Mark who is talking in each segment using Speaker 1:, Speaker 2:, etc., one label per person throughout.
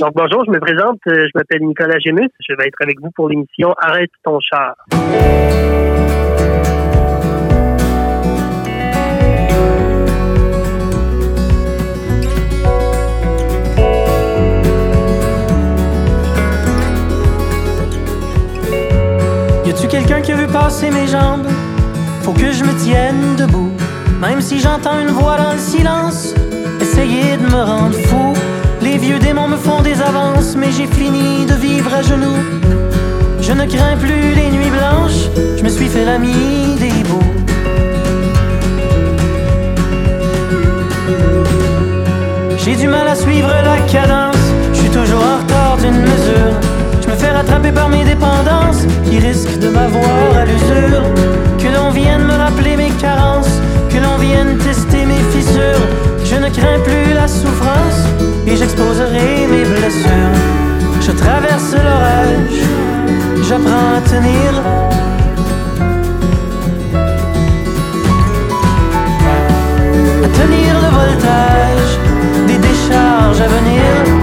Speaker 1: Donc bonjour, je me présente, euh, je m'appelle Nicolas Gémus, je vais être avec vous pour l'émission Arrête ton char.
Speaker 2: Y a-tu quelqu'un qui a vu passer mes jambes? Faut que je me tienne debout, même si j'entends une voix dans le silence. Essayer de me rendre fou. Les vieux démons me font des avances, mais j'ai fini de vivre à genoux. Je ne crains plus les nuits blanches, je me suis fait l'ami des hiboux. J'ai du mal à suivre la cadence, je suis toujours en retard d'une mesure. Je me fais rattraper par mes dépendances qui risquent de m'avoir à l'usure. Que l'on vienne me rappeler mes carences, que l'on vienne tester mes fissures. Je ne crains plus la souffrance et j'exposerai mes blessures. Je traverse l'orage, j'apprends à tenir. À tenir le voltage des décharges à venir.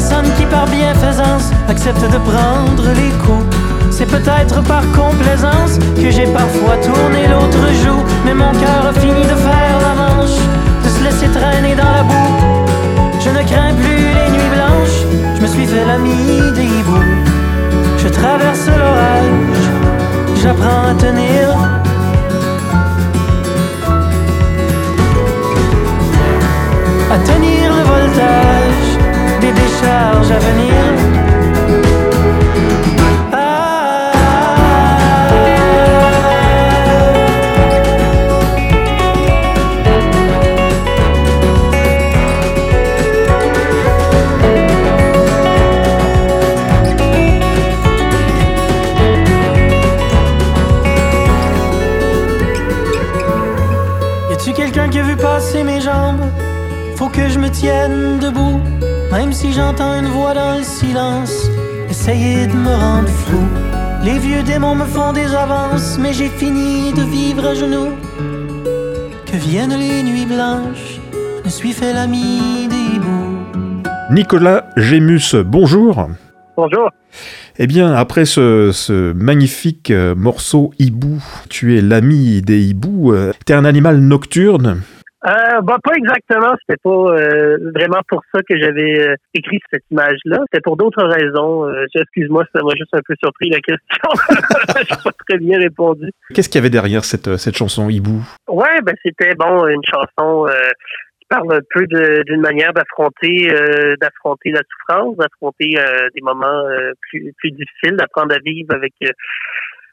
Speaker 2: Personne qui par bienfaisance accepte de prendre les coups. C'est peut-être par complaisance que j'ai parfois tourné l'autre joue, mais mon cœur a fini de faire la manche, de se laisser traîner dans la boue. Je ne crains plus les nuits blanches, je me suis fait l'ami des hiboux. Je traverse l'orage, j'apprends à tenir. À venir. Y a-tu quelqu'un qui a vu passer mes jambes? Faut que je me tienne debout, si j'entends une voix dans le silence. Essayer de me rendre fou. Les vieux démons me font des avances, mais j'ai fini de vivre à genoux. Que viennent les nuits blanches, je me suis fait l'ami des hiboux.
Speaker 3: Nicolas Gémus, bonjour.
Speaker 1: Bonjour.
Speaker 3: Eh bien, après ce, ce magnifique euh, morceau hibou, tu es l'ami des hiboux. euh, T'es un animal nocturne.
Speaker 1: Euh, bah, pas exactement. C'était pas euh, vraiment pour ça que j'avais euh, écrit cette image-là. C'était pour d'autres raisons. Euh, Excuse-moi, ça m'a juste un peu surpris la question. J'ai pas très bien répondu.
Speaker 3: Qu'est-ce qu'il y avait derrière cette, euh, cette chanson hibou?
Speaker 1: Ouais, ben c'était bon une chanson euh, qui parle un peu d'une manière d'affronter euh, d'affronter la souffrance, d'affronter euh, des moments euh, plus plus difficiles, d'apprendre à vivre avec euh,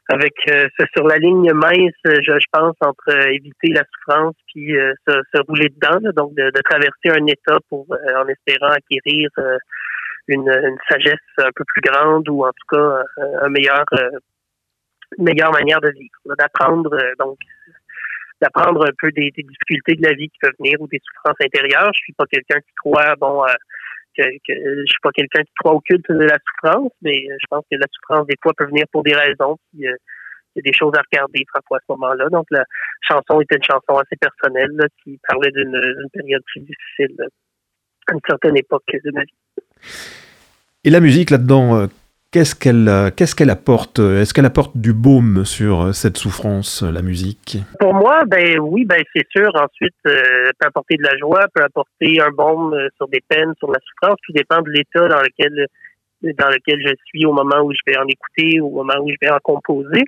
Speaker 1: avec euh, sur la ligne mince, je, je pense entre euh, éviter la souffrance puis euh, se, se rouler dedans, là, donc de, de traverser un état pour euh, en espérant acquérir euh, une, une sagesse un peu plus grande ou en tout cas un meilleur une meilleure manière de vivre, d'apprendre donc d'apprendre un peu des, des difficultés de la vie qui peuvent venir ou des souffrances intérieures. Je suis pas quelqu'un qui croit, bon, que, que je suis pas quelqu'un qui croit au culte de la souffrance, mais euh, je pense que la souffrance des fois peut venir pour des raisons. Puis, euh, il y a des choses à regarder parfois à ce moment-là. Donc la chanson était une chanson assez personnelle qui parlait d'une période plus difficile à une certaine époque de ma vie.
Speaker 3: Et la musique là-dedans, euh, qu'est-ce qu'elle euh, qu'est-ce qu'elle apporte Est-ce qu'elle apporte du baume sur euh, cette souffrance, euh, la musique?
Speaker 1: Pour moi, ben oui, ben c'est sûr. Ensuite, euh, peut apporter de la joie, peut apporter un baume euh, sur des peines, sur la souffrance. Tout dépend de l'état dans lequel dans lequel je suis au moment où je vais en écouter, au moment où je vais en composer.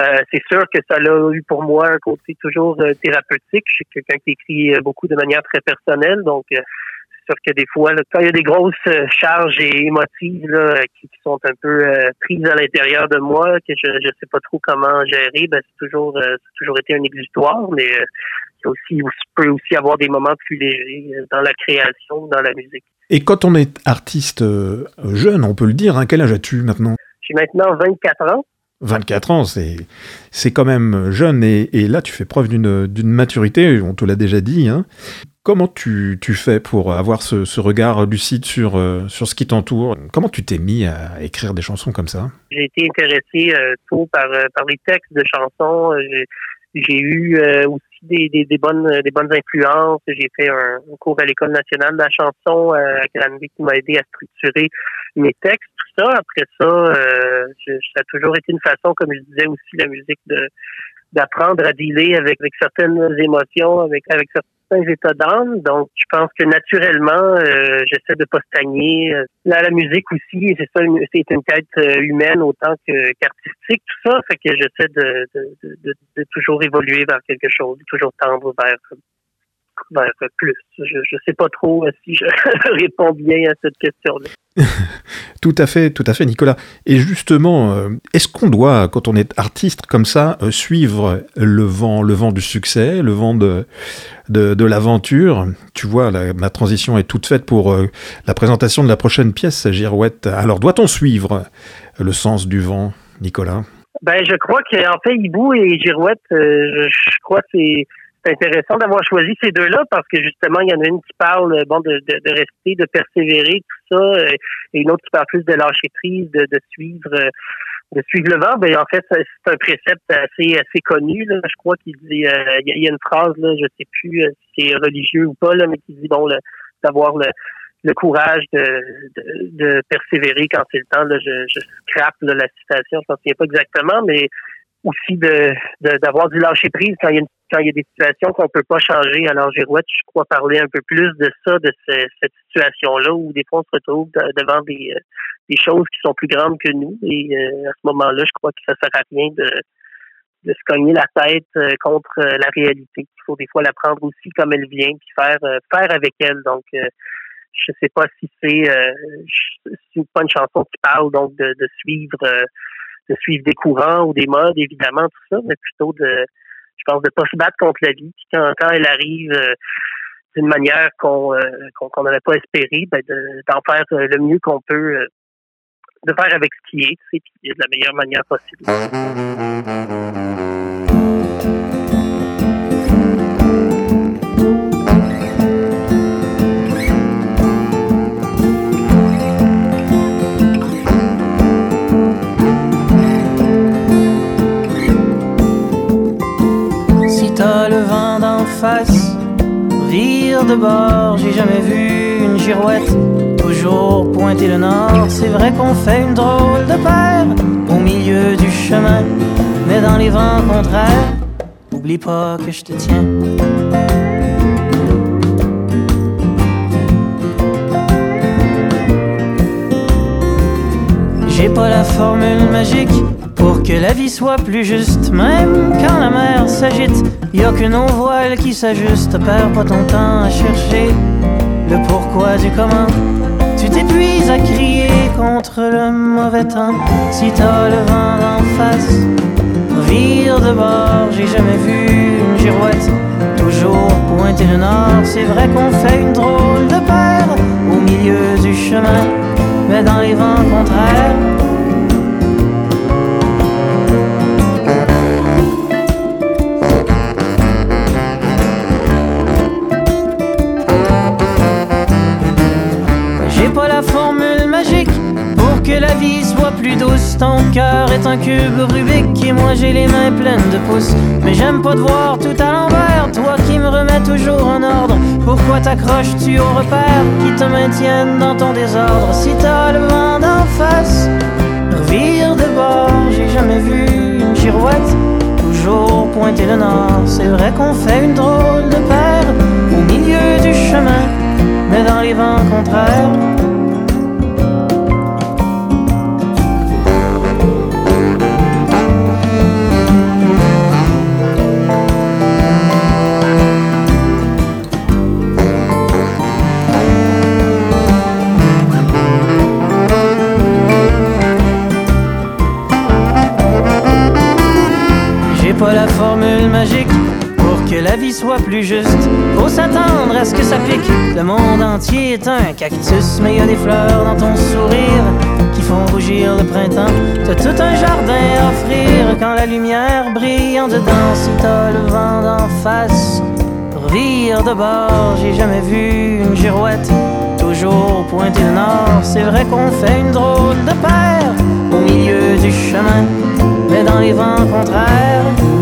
Speaker 1: Euh, c'est sûr que ça a eu pour moi un côté toujours euh, thérapeutique. Je suis quelqu'un qui écrit euh, beaucoup de manière très personnelle, donc sûr que des fois, là, quand il y a des grosses euh, charges et émotives là, qui, qui sont un peu euh, prises à l'intérieur de moi, que je ne sais pas trop comment gérer, ben, c'est toujours, euh, c'est toujours été un exutoire, mais euh, aussi, peut aussi avoir des moments plus légers dans la création, dans la musique.
Speaker 3: Et quand on est artiste jeune, on peut le dire, hein, quel âge as-tu maintenant?
Speaker 1: J'ai maintenant 24 ans.
Speaker 3: 24 ans, c'est, quand même jeune et, là tu fais preuve d'une, maturité, on te l'a déjà dit. Hein. Comment tu, tu, fais pour avoir ce, regard lucide sur, euh, sur ce qui t'entoure? Comment tu t'es mis à écrire des chansons comme ça?
Speaker 1: J'ai été intéressé euh, tôt par, euh, par les textes de chansons. J'ai, eu aussi des, des, des, bonnes, des bonnes influences. J'ai fait un, cours à l'École nationale de la chanson à Granby qui m'a aidé à structurer mes textes ça. Après ça, euh, ça a toujours été une façon, comme je disais aussi, la musique de d'apprendre à dealer avec, avec certaines émotions, avec avec certains états d'âme. Donc, je pense que naturellement, euh, j'essaie de pas stagner. Là, la musique aussi, c'est ça, c'est une quête euh, humaine autant que qu'artistique, tout ça. Fait que j'essaie de, de, de, de, toujours évoluer vers quelque chose, toujours tendre vers vers plus. Je ne sais pas trop si je réponds bien à cette question-là.
Speaker 3: tout à fait, tout à fait, Nicolas. Et justement, euh, est-ce qu'on doit, quand on est artiste comme ça, euh, suivre le vent, le vent du succès, le vent de, de, l'aventure? Tu vois, ma transition est toute faite pour euh, la présentation de la prochaine pièce, Girouette. Alors, doit-on suivre le sens du vent, Nicolas?
Speaker 1: Ben, je crois qu'en fait, Hibou et Girouette, je crois que c'est c'est intéressant d'avoir choisi ces deux-là parce que justement, il y en a une qui parle bon de, de, rester, de persévérer, tout ça, euh, et une autre qui parle plus de lâcher prise, de, de suivre euh, de suivre le vent. Ben en fait, c'est un précepte assez assez connu. Là. Je crois qu'il dit euh, il y a une phrase, là, je sais plus si c'est religieux ou pas, là, mais qui dit bon d'avoir le, le courage de, de, persévérer quand c'est le temps. Là, je, je scrape la citation, je ne sais pas exactement, mais aussi de d'avoir du lâcher prise quand il y a quand il y a des situations qu'on peut pas changer. Alors Girouette, je crois parler un peu plus de ça, de cette situation-là où des fois on se retrouve devant des, euh, des choses qui sont plus grandes que nous. Et euh, à ce moment-là, je crois que ça sert à rien de de se cogner la tête euh, contre la réalité. Il faut des fois la prendre aussi comme elle vient, puis faire faire avec elle. Donc je sais pas si c'est euh, pas une chanson qui parle donc de, de suivre de suivre des courants ou des modes, évidemment, tout ça, mais plutôt de, je pense, de pas se battre contre la vie. Puis quand, quand elle arrive euh, d'une manière qu'on euh, qu'on n'aurait pas espéré, ben d'en faire euh, le mieux qu'on peut, de faire avec ce qui est, tu sais, puis de la meilleure manière possible.
Speaker 2: J'ai jamais vu une girouette toujours pointer le nord. C'est vrai qu'on fait une drôle de paire au milieu du chemin, mais dans les vents contraires, oublie pas que je te tiens. J'ai pas la formule magique pour que la vie soit plus juste, même quand la mer s'agite, y a que nos voiles qui s'ajustent. Perds pas ton temps à chercher le pourquoi du comment. Tu t'épuises à crier contre le mauvais temps. Si t'as le vent d'en face, vire de bord. J'ai jamais vu une girouette toujours pointer le nord. C'est vrai qu'on fait une drôle de paire au milieu du chemin, mais dans les vents contraires que la vie soit plus douce. Ton cœur est un cube Rubik et moi j'ai les mains pleines de pouces. Mais j'aime pas te voir tout à l'envers, toi qui me remets toujours en ordre. Pourquoi t'accroches-tu au repère qui te maintiennent dans ton désordre? C'est vrai qu'on fait une drôle de paire au milieu du chemin, mais dans les vents contraires. Soit plus juste. Faut s'attendre à ce que ça pique. Le monde entier est un cactus, mais y a des fleurs dans ton sourire qui font rougir le printemps. T'as tout un jardin à offrir quand la lumière brille en dedans. Si t'as le vent d'en face, pour vire de bord, j'ai jamais vu une girouette toujours pointer le nord. C'est vrai qu'on fait une drôle de paire au milieu du chemin, mais dans les vents contraires.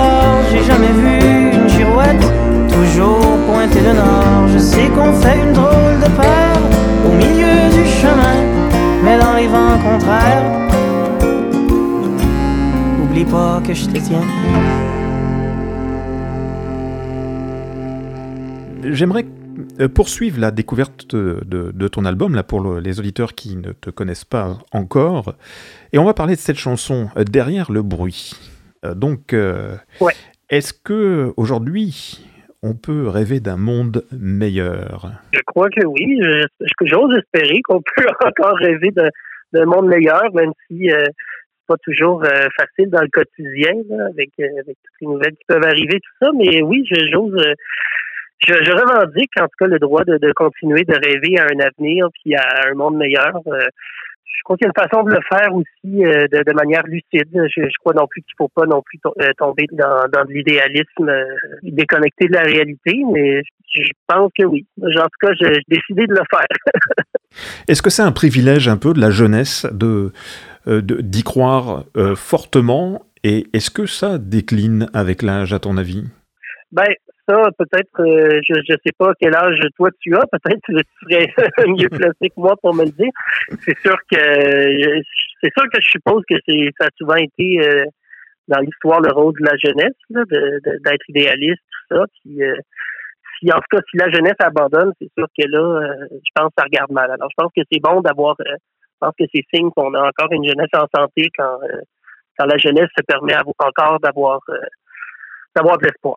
Speaker 2: De j'ai jamais vu une girouette toujours pointer le nord. Je sais qu'on fait une drôle de paire au milieu du chemin, mais dans les vents contraires. Oublie pas que je te tiens.
Speaker 3: J'aimerais euh, poursuivre la découverte de, ton album, là, pour les auditeurs qui ne te connaissent pas encore. Et on va parler de cette chanson, euh, Derrière le bruit. Euh, donc, est-ce que aujourd'hui on peut rêver d'un monde meilleur?
Speaker 1: Je crois que oui. J'ose espérer qu'on peut encore rêver d'un monde meilleur, même si c'est pas toujours facile dans le quotidien, avec, avec toutes les nouvelles qui peuvent arriver, tout ça. Mais oui, j'ose je, je, revendique en tout cas le droit de, de, continuer de rêver à un avenir puis à un monde meilleur. Euh, je crois qu'il y a une façon de le faire aussi euh, de, de, manière lucide. Je, je crois non plus qu'il faut pas non plus euh, tomber dans, dans de l'idéalisme déconnecté de la réalité, mais je pense que oui. En tout cas, j'ai décidé de le faire.
Speaker 3: Est-ce que c'est un privilège un peu de la jeunesse de d'y croire fortement? Et est-ce que ça décline avec l'âge à ton avis?
Speaker 1: Ben, peut-être, euh, je ne sais pas quel âge toi tu as, peut-être tu serais mieux placé que moi pour me le dire. C'est sûr que c'est sûr que je suppose que c'est ça a souvent été euh, dans l'histoire le rôle de la jeunesse, d'être idéaliste, tout ça. Puis, euh, si en tout cas si la jeunesse abandonne, c'est sûr que là, je pense que ça regarde mal. Alors je pense que c'est bon d'avoir je pense que c'est signe qu'on a encore une jeunesse en santé quand quand la jeunesse se permet encore d'avoir d'avoir de l'espoir.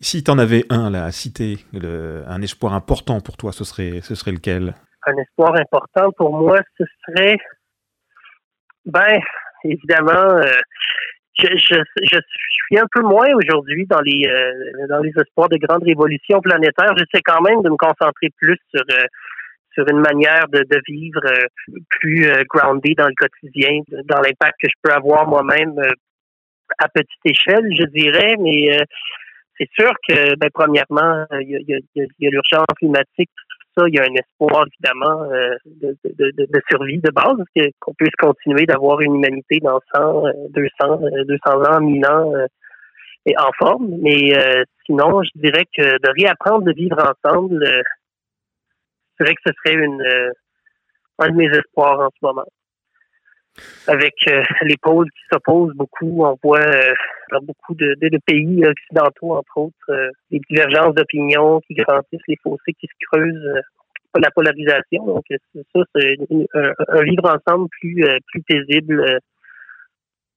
Speaker 3: Si tu en avais un là, à citer, un espoir important pour toi, ce serait, ce serait lequel?
Speaker 1: Un espoir important pour moi, ce serait, ben, évidemment, euh, je, je, suis un peu moins aujourd'hui dans les euh, dans les espoirs de grandes révolutions planétaires. J'essaie quand même de me concentrer plus sur euh, sur une manière de, vivre plus grounded dans le quotidien, dans l'impact que je peux avoir moi-même à petite échelle, je dirais, mais c'est sûr que, ben, premièrement, il y a, l'urgence climatique, tout ça, il y a un espoir, évidemment, euh, de, de, de, survie de base, qu'on puisse continuer d'avoir une humanité dans 100, 200, 200 ans, 1000 ans, euh, et en forme. Mais euh, sinon, je dirais que de réapprendre de vivre ensemble, je dirais que ce serait une, un de mes espoirs en ce moment avec euh, les pôles qui s'opposent beaucoup. On voit euh, dans beaucoup de, pays occidentaux, entre autres, euh, les divergences d'opinion qui grandissent, les fossés qui se creusent, la polarisation. Donc, ça, c'est un, vivre ensemble plus, plus paisible.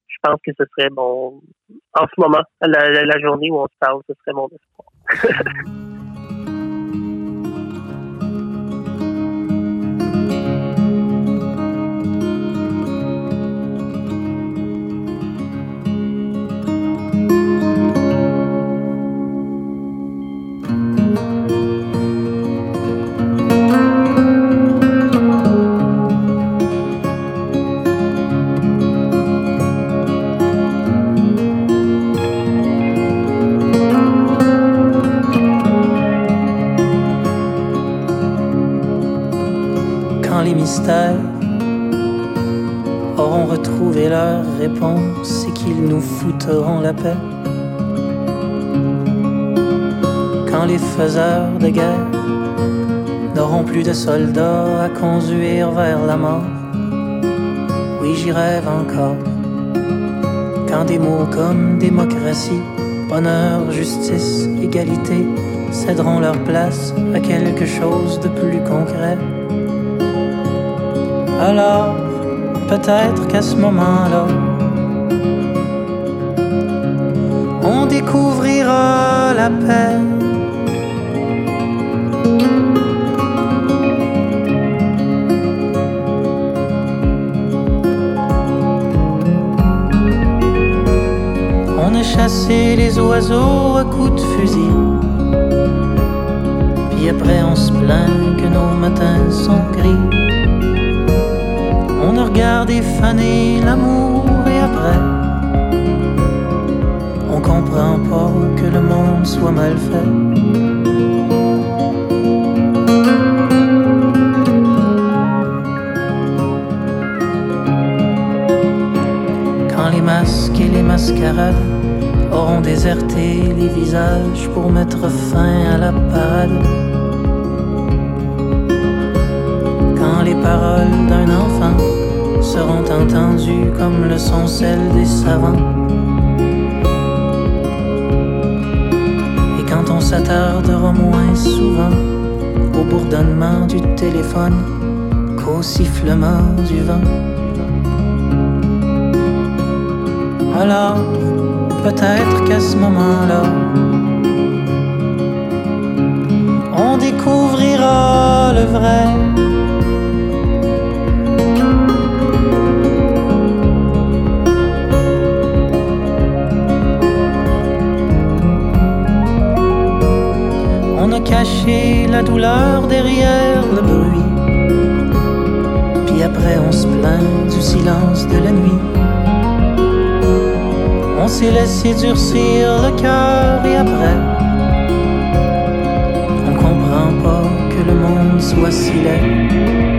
Speaker 1: je pense que ce serait bon en ce moment, la, la journée où on se parle, ce serait mon espoir.
Speaker 2: Quand les faiseurs de guerre n'auront plus de soldats à conduire vers la mort, oui j'y rêve encore. Quand des mots comme démocratie, bonheur, justice, égalité céderont leur place à quelque chose de plus concret alors peut-être qu'à ce moment-là, on découvrira la paix. a chassé les oiseaux à coups de fusil. Puis après on se plaint que nos matins sont gris. On a regardé faner l'amour et après on comprend pas que le monde soit mal fait. masques et les mascarades auront déserté les visages pour mettre fin à la parade. Quand les paroles d'un enfant seront entendues comme le sont celles des savants. S'attardera moins souvent au bourdonnement du téléphone qu'au sifflement du vent. Alors, peut-être qu'à ce moment-là, on découvrira le vrai. Caché la douleur derrière le bruit. Puis après on se plaint du silence de la nuit. On s'est laissé durcir le cœur et après, on comprend pas que le monde soit si laid.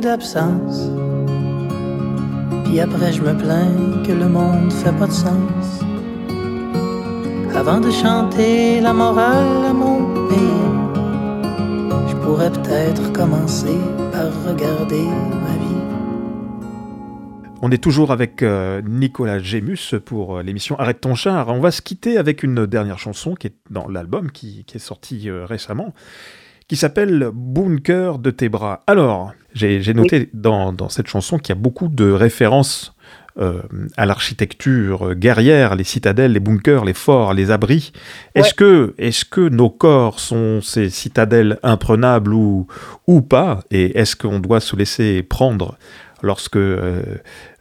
Speaker 2: D'absence. Puis après, je me plains que le monde fait pas de sens. Avant de chanter la morale à mon pays, je pourrais peut-être commencer par regarder ma vie.
Speaker 3: On est toujours avec euh, Nicolas Gémus pour euh, l'émission Arrête ton char. On va se quitter avec une dernière chanson qui est dans l'album qui, est sorti euh, récemment qui s'appelle Bunker de tes bras. Alors, j'ai noté dans, cette chanson qu'il y a beaucoup de références euh, à l'architecture guerrière, les citadelles, les bunkers, les forts, les abris. Est-ce que, est que nos corps sont ces citadelles imprenables ou, ou pas? Et est-ce qu'on doit se laisser prendre lorsque euh,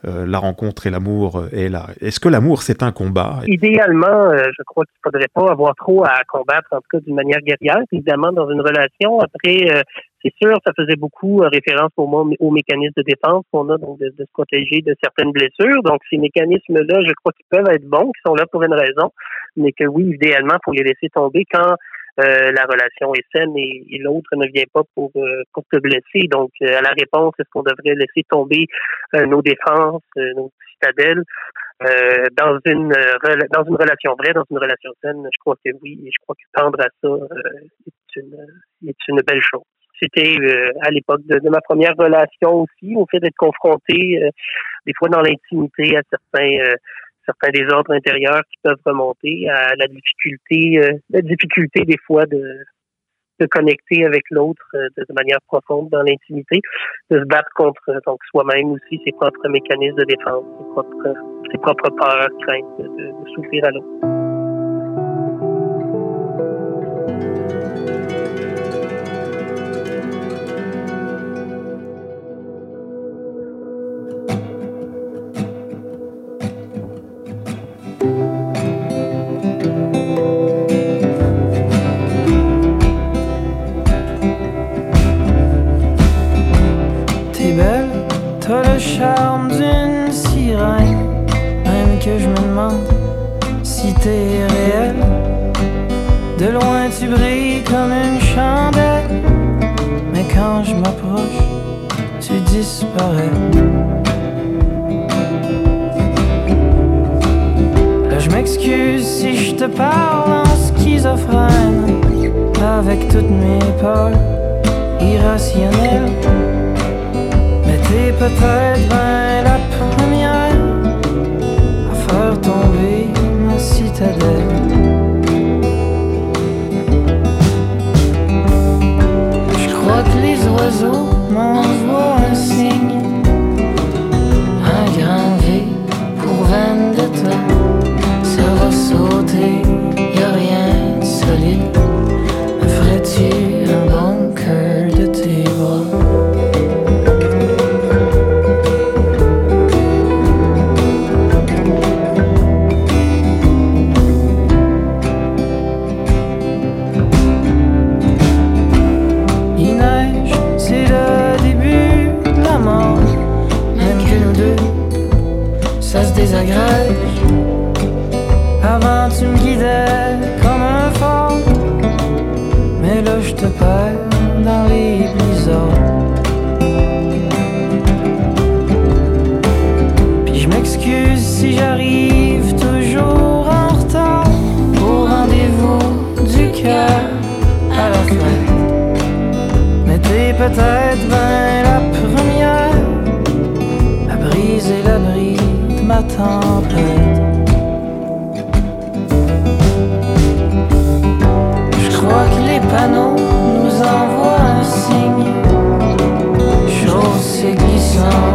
Speaker 3: euh, la rencontre et l'amour est là. Est-ce que l'amour, c'est un combat?
Speaker 1: Idéalement, euh, je crois qu'il ne faudrait pas avoir trop à combattre, en tout cas d'une manière guerrière. Évidemment, dans une relation, après, c'est sûr, ça faisait beaucoup référence au, aux mécanismes de défense qu'on a, donc de, se protéger de certaines blessures. Donc, ces mécanismes-là, je crois qu'ils peuvent être bons, qu'ils sont là pour une raison, mais que oui, idéalement, il faut les laisser tomber quand euh, la relation est saine et, l'autre ne vient pas pour, euh, pour te blesser. Donc, euh, à la réponse, est-ce qu'on devrait laisser tomber nos défenses, nos citadelles? Dans une dans une relation vraie, dans une relation saine? Je crois que oui, et je crois que tendre à ça est une, est une belle chose c'était à l'époque de, de, ma première relation aussi, au fait d'être confronté des fois dans l'intimité à certains certains désordres intérieurs qui peuvent remonter à la difficulté, euh, la difficulté des fois de, de connecter avec l'autre euh, de, manière profonde dans l'intimité, de se battre contre donc soi-même aussi ses propres mécanismes de défense, ses propres, ses propres peurs, craintes de, de souffrir à l'autre.
Speaker 2: Oiseaux m'envoient un signe, un grand V pour vendetta, ça va sauter, j'arrive toujours en retard au rendez-vous du cœur la fête. Mais t'es peut-être ben la première à briser l'abri de ma tempête. Je crois que les panneaux nous envoient un signe. Chose glissante sous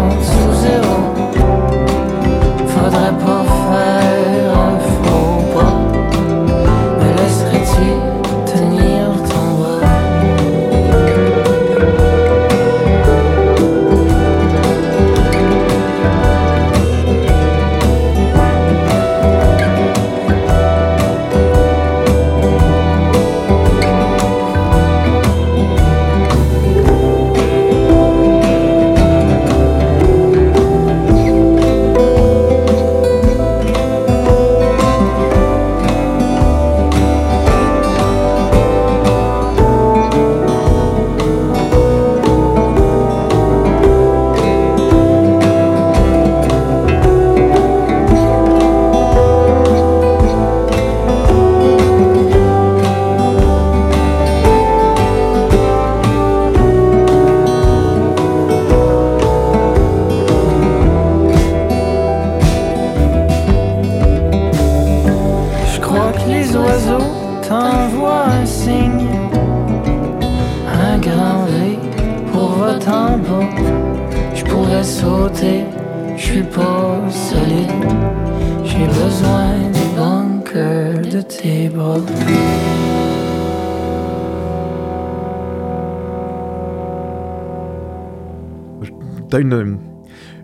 Speaker 3: T'as une,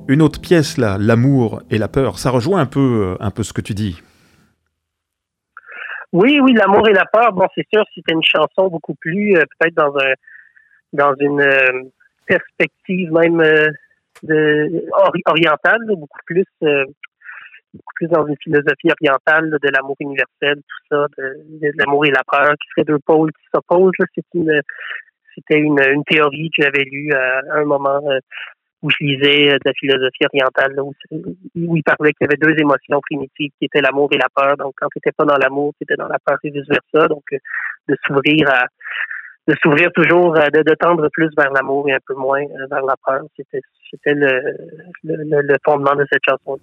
Speaker 3: une autre pièce là, l'amour et la peur. Ça rejoint un peu, euh, un peu ce que tu dis.
Speaker 1: Oui, oui, l'amour et la peur. Bon, c'est sûr, c'était une chanson beaucoup plus euh, peut-être dans un dans une euh, perspective même euh, de, ori- orientale, beaucoup plus euh, beaucoup plus dans une philosophie orientale là, de l'amour universel, tout ça, de, l'amour et la peur, qui seraient deux pôles qui s'opposent. C'est une c'était une, une théorie que j'avais lue à un moment euh, où je lisais euh, de la philosophie orientale, où, où il parlait qu'il y avait deux émotions primitives qui étaient l'amour et la peur. Donc, quand tu n'étais pas dans l'amour, tu étais dans la peur et vice-versa. Donc, euh, de s'ouvrir à de s'ouvrir toujours, euh, de, tendre plus vers l'amour et un peu moins euh, vers la peur. C'était c'était le, le, le- fondement de cette chanson.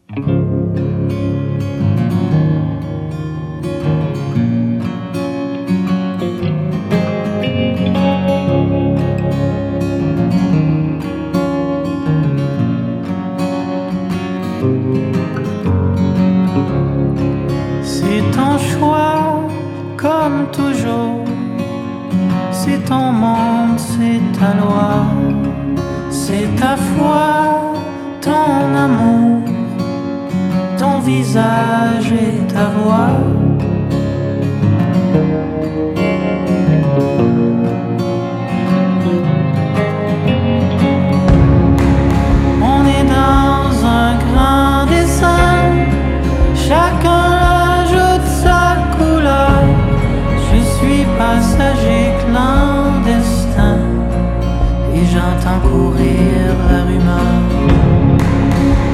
Speaker 2: Ton monde, c'est ta loi. C'est ta foi, ton amour, ton visage et ta voix. Courir.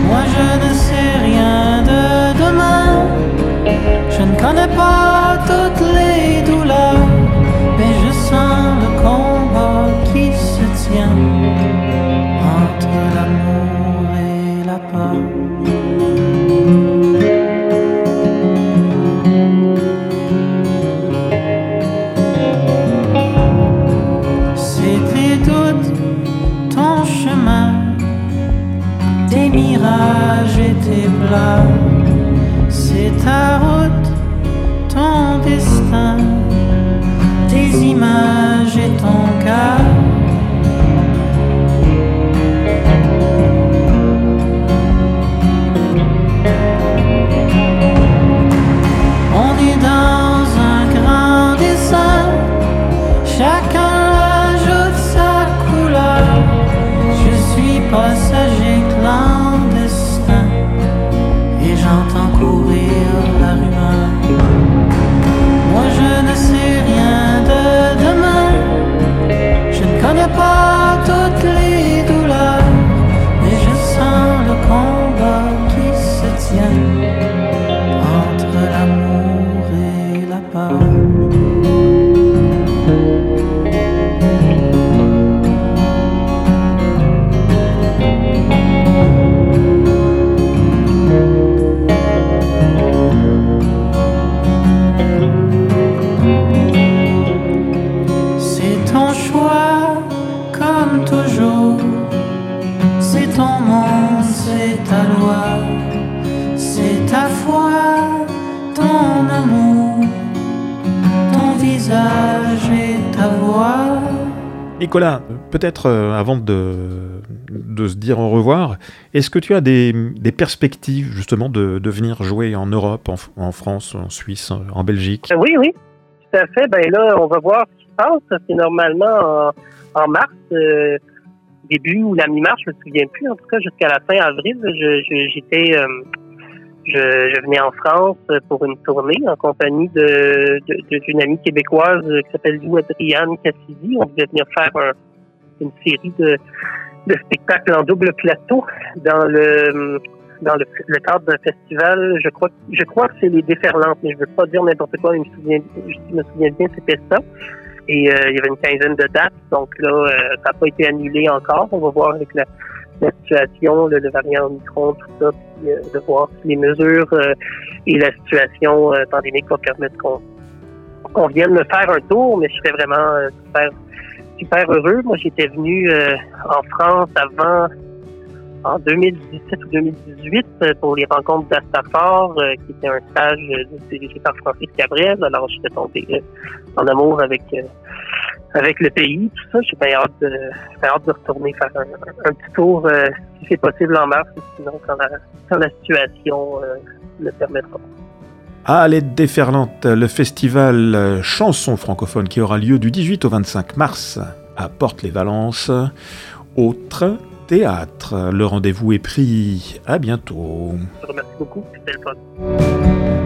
Speaker 2: Moi je ne sais rien de demain. Je ne connais pas toutes les sky.
Speaker 3: Nicolas, peut-être euh, avant de, se dire au revoir, est-ce que tu as des, perspectives justement de, venir jouer en Europe, en, France, en Suisse, en Belgique?
Speaker 1: Euh, Oui, oui, tout à fait. Ben là, on va voir ce qui se passe. C'est normalement en, mars, euh, début ou la mi-mars, je me souviens plus. En tout cas, jusqu'à la fin avril, j'étais je, venais en France pour une tournée en compagnie de, d'une amie québécoise qui s'appelle Lou Adriane Cassidy. On devait venir faire une série de, de spectacles en double plateau dans le dans le, cadre d'un festival. Je crois je crois que c'est les Déferlantes, mais je veux pas dire n'importe quoi. Mais je me souviens, je me souviens bien, c'était ça. Et euh, il y avait une quinzaine de dates, donc là, euh, ça n'a pas été annulé encore. On va voir avec la, la situation, le, variant Omicron, tout ça, puis euh, de voir si les mesures euh, et la situation euh, pandémique vont permettre qu'on vienne me faire un tour, mais je serais vraiment super, super heureux. Moi, j'étais venu en France avant, en 2017 ou 2018, pour les rencontres d'Astafor, qui était un stage dirigé par Francis Cabrel. Alors, j'étais tombé en amour avec avec le pays, tout ça. J'ai bien hâte de, hâte de retourner faire un, petit tour, euh, si c'est possible en mars, sinon quand la, quand la situation euh, le permettra.
Speaker 3: À l'aide déferlante, le festival euh, Chansons francophones qui aura lieu du 18 au 25 mars à Porte-les-Valences. Autre théâtre. Le rendez-vous est pris. À bientôt.
Speaker 1: Je vous remercie beaucoup. C'était le fun.